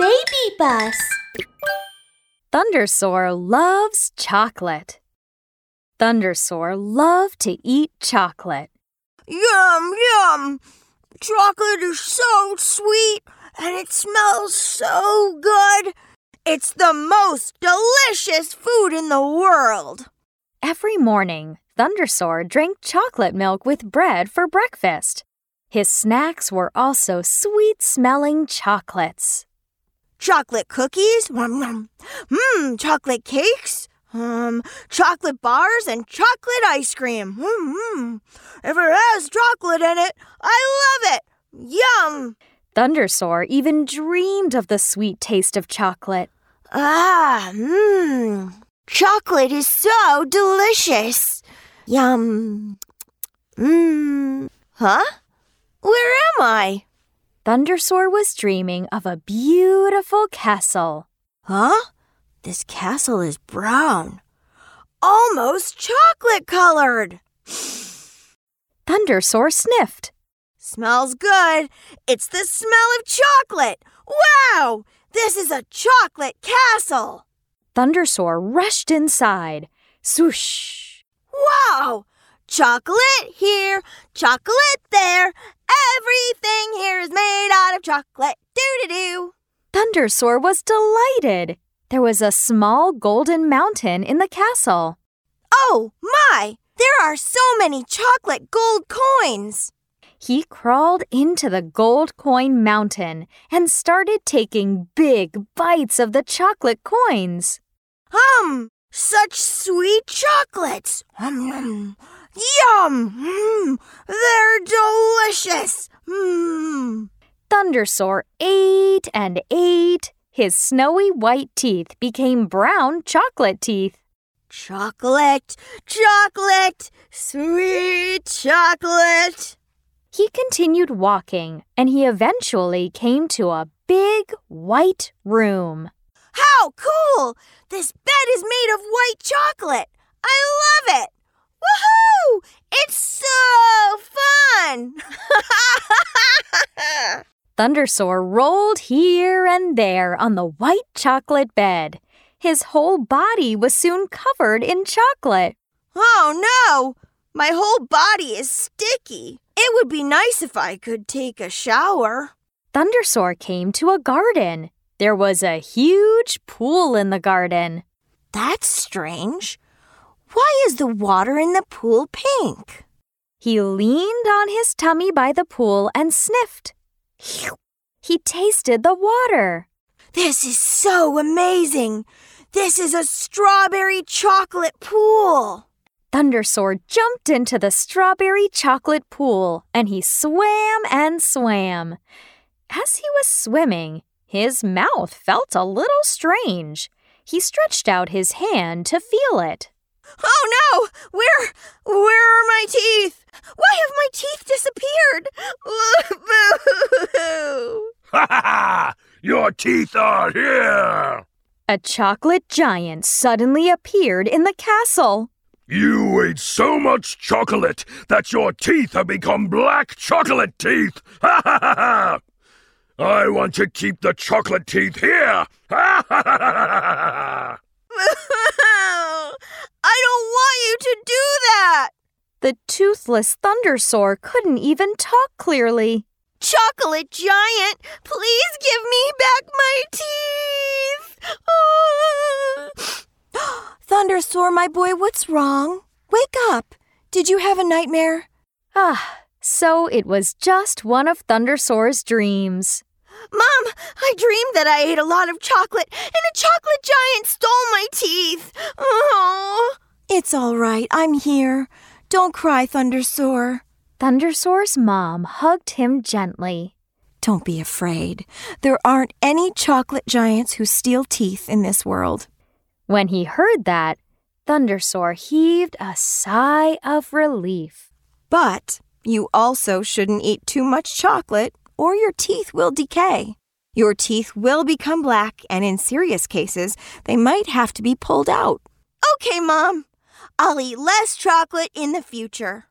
Baby Bus Thundersaur loves chocolate. Thundersaur loved to eat chocolate. Yum, yum! Chocolate is so sweet and it smells so good. It's the most delicious food in the world. Every morning, Thundersaur drank chocolate milk with bread for breakfast. His snacks were also sweet smelling chocolates. Chocolate cookies? Mmm, chocolate cakes? Um, chocolate bars and chocolate ice cream. Mmm, if it has chocolate in it, I love it. Yum! Thundersaur even dreamed of the sweet taste of chocolate. Ah, mmm. Chocolate is so delicious. Yum. Mmm. Huh? Where am I? Thundersaur was dreaming of a beautiful castle. Huh? This castle is brown. Almost chocolate colored. Thundersaur sniffed. Smells good. It's the smell of chocolate. Wow! This is a chocolate castle. Thundersaur rushed inside. Swoosh! Wow! Chocolate here, chocolate there. Everything here is made out of chocolate. Doo doo doo. Thundersaur was delighted. There was a small golden mountain in the castle. Oh, my! There are so many chocolate gold coins. He crawled into the gold coin mountain and started taking big bites of the chocolate coins. Hum! Such sweet chocolates. Hum, Yum! Mm, they're delicious. Mm. Thundersaur ate and ate. His snowy white teeth became brown chocolate teeth. Chocolate, chocolate, sweet chocolate. He continued walking and he eventually came to a big white room. How cool! This bed is made of white chocolate. I love it. Woohoo! It's so fun! Thundersaur rolled here and there on the white chocolate bed. His whole body was soon covered in chocolate. Oh no! My whole body is sticky. It would be nice if I could take a shower. Thundersaur came to a garden. There was a huge pool in the garden. That's strange. Why is the water in the pool pink? He leaned on his tummy by the pool and sniffed. He tasted the water. This is so amazing. This is a strawberry chocolate pool. Thundersaur jumped into the strawberry chocolate pool and he swam and swam. As he was swimming, his mouth felt a little strange. He stretched out his hand to feel it. Oh no! Where where are my teeth? Why have my teeth disappeared? Ha ha ha! Your teeth are here! A chocolate giant suddenly appeared in the castle. You ate so much chocolate that your teeth have become black chocolate teeth! Ha ha ha ha! I want to keep the chocolate teeth here! Ha ha ha ha ha! I don't want you to do that! The toothless Thundersaur couldn't even talk clearly. Chocolate giant, please give me back my teeth! Thundersaur, my boy, what's wrong? Wake up! Did you have a nightmare? Ah, so it was just one of Thundersaur's dreams. Mom, I dreamed that I ate a lot of chocolate and a chocolate giant stole my teeth. Oh. It's all right. I'm here. Don't cry, Thundersaur. Thundersaur's mom hugged him gently. Don't be afraid. There aren't any chocolate giants who steal teeth in this world. When he heard that, Thundersaur heaved a sigh of relief. But you also shouldn't eat too much chocolate or your teeth will decay. Your teeth will become black, and in serious cases, they might have to be pulled out. Okay, Mom. I'll eat less chocolate in the future.